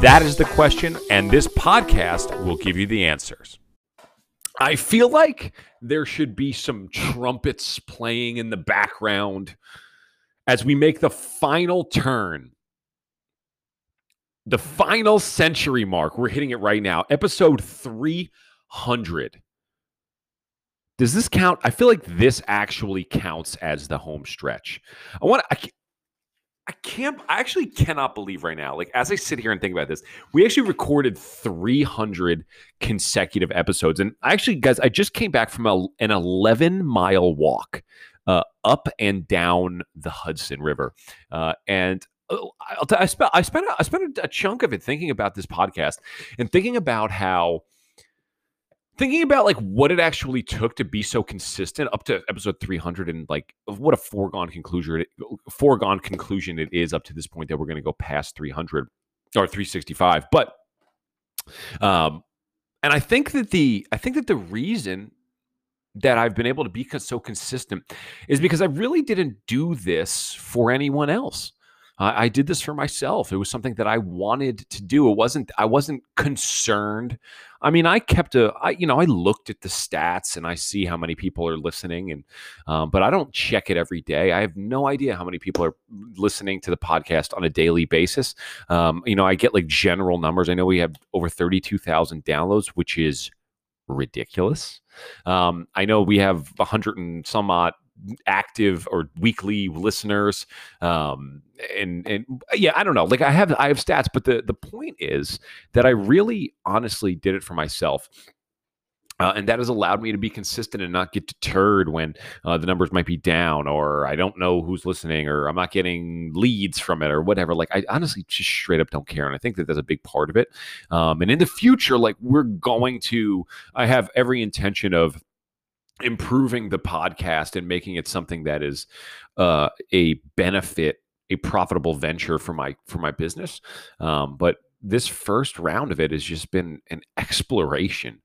That is the question, and this podcast will give you the answers. I feel like there should be some trumpets playing in the background as we make the final turn. The final century mark. We're hitting it right now. Episode 300. Does this count? I feel like this actually counts as the home stretch. I want to I can't, I actually cannot believe right now, like as I sit here and think about this, we actually recorded 300 consecutive episodes. And actually, guys, I just came back from a, an 11 mile walk uh, up and down the Hudson River. Uh, and uh, t- I spent, I spent, I spent a chunk of it thinking about this podcast and thinking about how thinking about like what it actually took to be so consistent up to episode 300 and like what a foregone conclusion foregone conclusion it is up to this point that we're going to go past 300 or 365 but um and i think that the i think that the reason that i've been able to be so consistent is because i really didn't do this for anyone else I, I did this for myself. It was something that I wanted to do. It wasn't. I wasn't concerned. I mean, I kept a. I you know I looked at the stats and I see how many people are listening, and um, but I don't check it every day. I have no idea how many people are listening to the podcast on a daily basis. Um, you know, I get like general numbers. I know we have over thirty two thousand downloads, which is ridiculous. Um, I know we have a hundred and some odd active or weekly listeners um and and yeah i don't know like i have i have stats but the the point is that i really honestly did it for myself uh, and that has allowed me to be consistent and not get deterred when uh, the numbers might be down or I don't know who's listening or I'm not getting leads from it or whatever. Like, I honestly just straight up don't care. And I think that that's a big part of it. Um, and in the future, like, we're going to, I have every intention of improving the podcast and making it something that is uh, a benefit, a profitable venture for my for my business. Um, but this first round of it has just been an exploration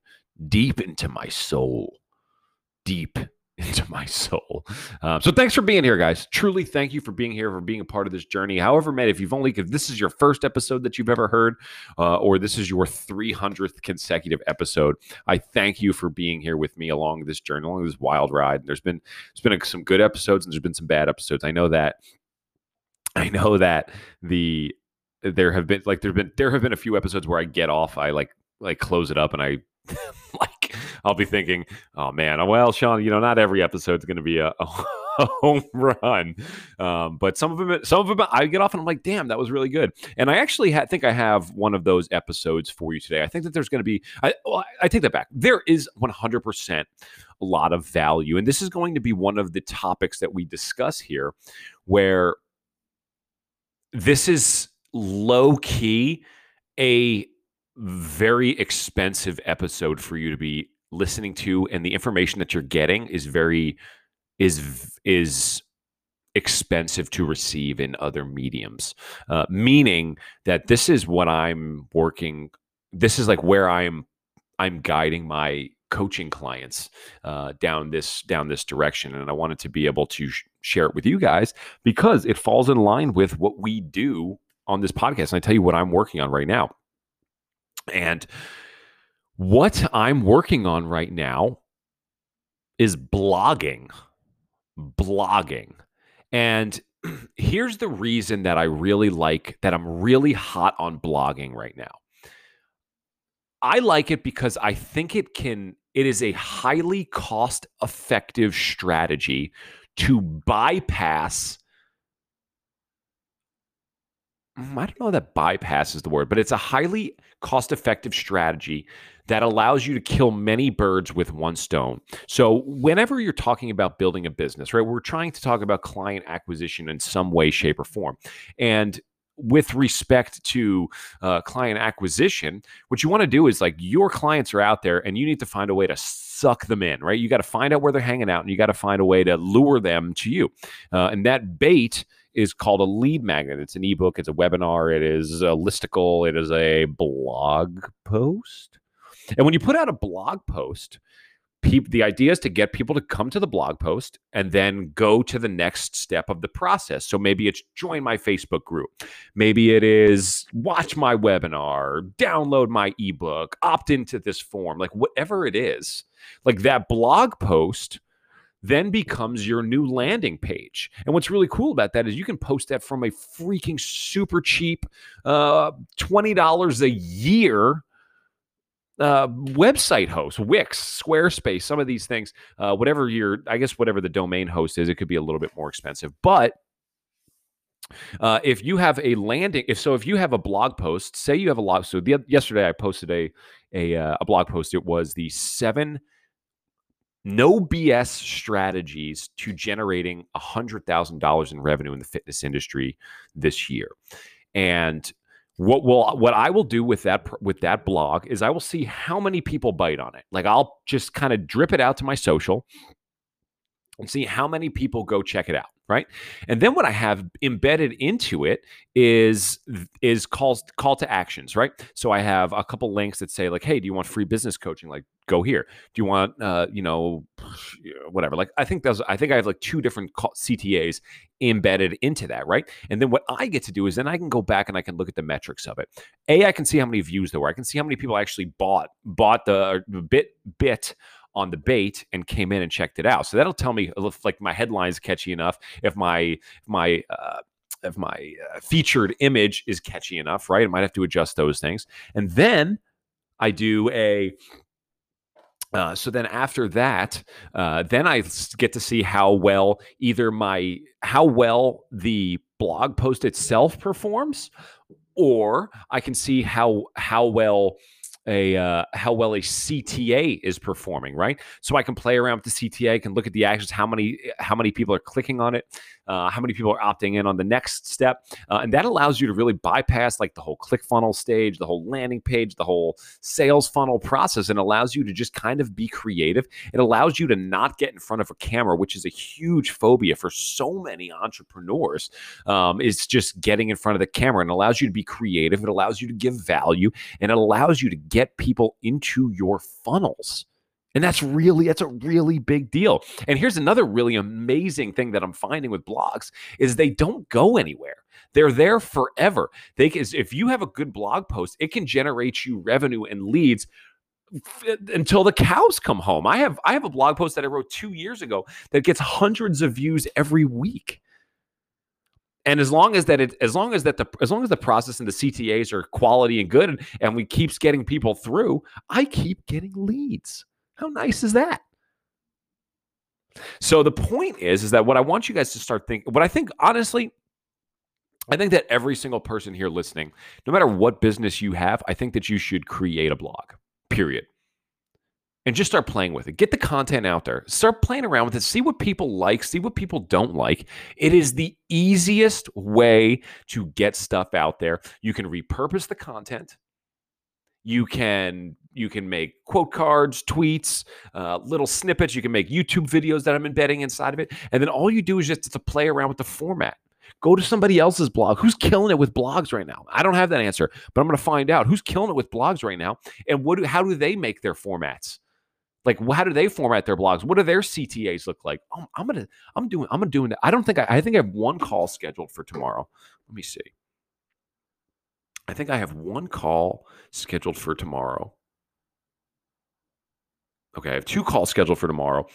deep into my soul, deep into my soul. Um, so thanks for being here, guys. Truly, thank you for being here, for being a part of this journey. However, man, if you've only, if this is your first episode that you've ever heard, uh, or this is your 300th consecutive episode, I thank you for being here with me along this journey, along this wild ride. And there's been, there's been some good episodes and there's been some bad episodes. I know that. I know that the there have been like there've been there have been a few episodes where I get off, I like like close it up and I like I'll be thinking, oh man, well, Sean, you know, not every episode is going to be a, a, home run, um, but some of them, some of them, I get off and I'm like, damn, that was really good. And I actually ha- think I have one of those episodes for you today. I think that there's going to be, I, well, I take that back. There is 100% a lot of value, and this is going to be one of the topics that we discuss here, where this is low key a very expensive episode for you to be listening to and the information that you're getting is very is is expensive to receive in other mediums. Uh, meaning that this is what i'm working this is like where i'm i'm guiding my coaching clients uh, down this down this direction and i wanted to be able to sh- share it with you guys because it falls in line with what we do on this podcast and i tell you what i'm working on right now. And what I'm working on right now is blogging. Blogging. And here's the reason that I really like that I'm really hot on blogging right now. I like it because I think it can, it is a highly cost effective strategy to bypass I don't know that bypass is the word, but it's a highly cost effective strategy that allows you to kill many birds with one stone. So, whenever you're talking about building a business, right, we're trying to talk about client acquisition in some way, shape, or form. And with respect to uh, client acquisition, what you want to do is like your clients are out there and you need to find a way to suck them in, right? You got to find out where they're hanging out and you got to find a way to lure them to you. Uh, and that bait is called a lead magnet. It's an ebook, it's a webinar, it is a listicle, it is a blog post. And when you put out a blog post, people the idea is to get people to come to the blog post and then go to the next step of the process. So maybe it's join my facebook group. Maybe it is watch my webinar download my ebook opt into this form like whatever it is. Like that blog post then becomes your new landing page. And what's really cool about that is you can post that from a freaking super cheap uh, $20 a year uh, website host, Wix, Squarespace, some of these things, uh, whatever your, I guess, whatever the domain host is, it could be a little bit more expensive. But uh, if you have a landing, if so, if you have a blog post, say you have a blog. So the, yesterday I posted a a, uh, a blog post. It was the seven no BS strategies to generating hundred thousand dollars in revenue in the fitness industry this year, and what will what I will do with that with that blog is I will see how many people bite on it. Like I'll just kind of drip it out to my social and see how many people go check it out right? And then what i have embedded into it is is calls call to actions right? So i have a couple links that say like hey do you want free business coaching? Like go here. Do you want uh you know whatever. Like i think there's i think i have like two different ctas embedded into that right? And then what i get to do is then i can go back and i can look at the metrics of it. A i can see how many views there were. I can see how many people actually bought bought the bit bit on the bait and came in and checked it out. So that'll tell me if like my headline's catchy enough, if my if my uh, if my uh, featured image is catchy enough, right? I might have to adjust those things, and then I do a. Uh, so then after that, uh, then I get to see how well either my how well the blog post itself performs, or I can see how how well a uh, how well a CTA is performing, right? So I can play around with the CTA, can look at the actions, how many how many people are clicking on it, uh, how many people are opting in on the next step, uh, and that allows you to really bypass like the whole click funnel stage, the whole landing page, the whole sales funnel process, and allows you to just kind of be creative. It allows you to not get in front of a camera, which is a huge phobia for so many entrepreneurs. Um, just getting in front of the camera, and allows you to be creative. It allows you to give value, and it allows you to get people into your funnels. And that's really that's a really big deal. And here's another really amazing thing that I'm finding with blogs is they don't go anywhere. They're there forever. They can, if you have a good blog post, it can generate you revenue and leads until the cows come home. I have I have a blog post that I wrote 2 years ago that gets hundreds of views every week. And as long as that it, as long as that the as long as the process and the CTAs are quality and good, and, and we keeps getting people through, I keep getting leads. How nice is that? So the point is, is that what I want you guys to start thinking. What I think, honestly, I think that every single person here listening, no matter what business you have, I think that you should create a blog. Period and just start playing with it. Get the content out there. Start playing around with it. See what people like, see what people don't like. It is the easiest way to get stuff out there. You can repurpose the content. You can you can make quote cards, tweets, uh, little snippets. You can make YouTube videos that I'm embedding inside of it, and then all you do is just to play around with the format. Go to somebody else's blog. Who's killing it with blogs right now? I don't have that answer, but I'm going to find out who's killing it with blogs right now, and what? Do, how do they make their formats? Like, how do they format their blogs? What do their CTAs look like? Oh, I'm gonna, I'm doing, I'm doing that. I don't think I, I think I have one call scheduled for tomorrow. Let me see. I think I have one call scheduled for tomorrow. Okay, I have two calls scheduled for tomorrow,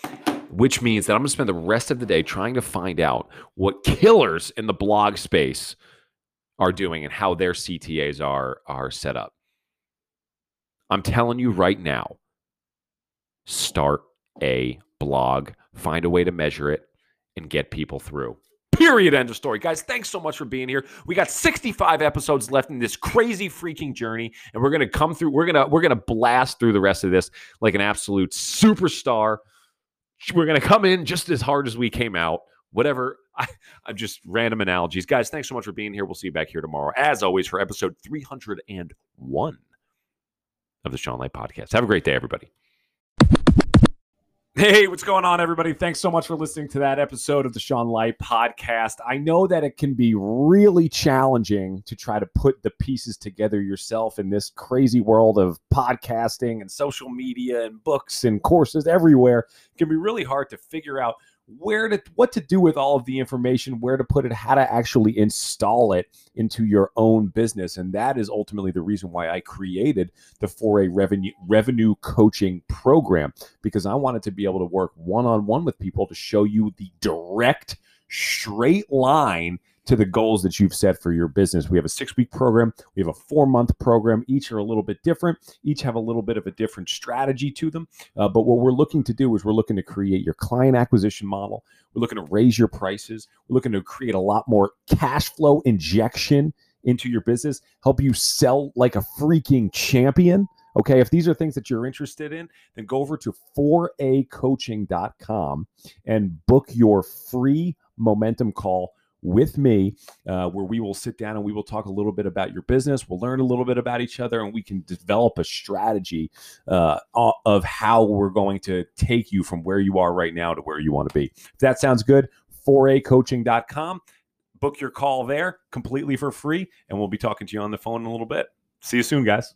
which means that I'm to spend the rest of the day trying to find out what killers in the blog space are doing and how their CTAs are are set up. I'm telling you right now, start a blog, find a way to measure it, and get people through. Period. End of story. Guys, thanks so much for being here. We got 65 episodes left in this crazy freaking journey, and we're gonna come through. We're gonna we're gonna blast through the rest of this like an absolute superstar. We're gonna come in just as hard as we came out. Whatever I, I'm just random analogies. Guys, thanks so much for being here. We'll see you back here tomorrow, as always, for episode 301 of the Sean Light Podcast. Have a great day, everybody. Hey, what's going on, everybody? Thanks so much for listening to that episode of the Sean Light podcast. I know that it can be really challenging to try to put the pieces together yourself in this crazy world of podcasting and social media and books and courses everywhere. It can be really hard to figure out where to what to do with all of the information, where to put it, how to actually install it into your own business. And that is ultimately the reason why I created the 4A revenue revenue coaching program because I wanted to be able to work one-on-one with people to show you the direct straight line to the goals that you've set for your business. We have a six week program, we have a four month program. Each are a little bit different, each have a little bit of a different strategy to them. Uh, but what we're looking to do is we're looking to create your client acquisition model, we're looking to raise your prices, we're looking to create a lot more cash flow injection into your business, help you sell like a freaking champion. Okay, if these are things that you're interested in, then go over to 4acoaching.com and book your free momentum call with me, uh, where we will sit down and we will talk a little bit about your business. We'll learn a little bit about each other, and we can develop a strategy uh, of how we're going to take you from where you are right now to where you want to be. If that sounds good, 4acoaching.com. Book your call there completely for free, and we'll be talking to you on the phone in a little bit. See you soon, guys.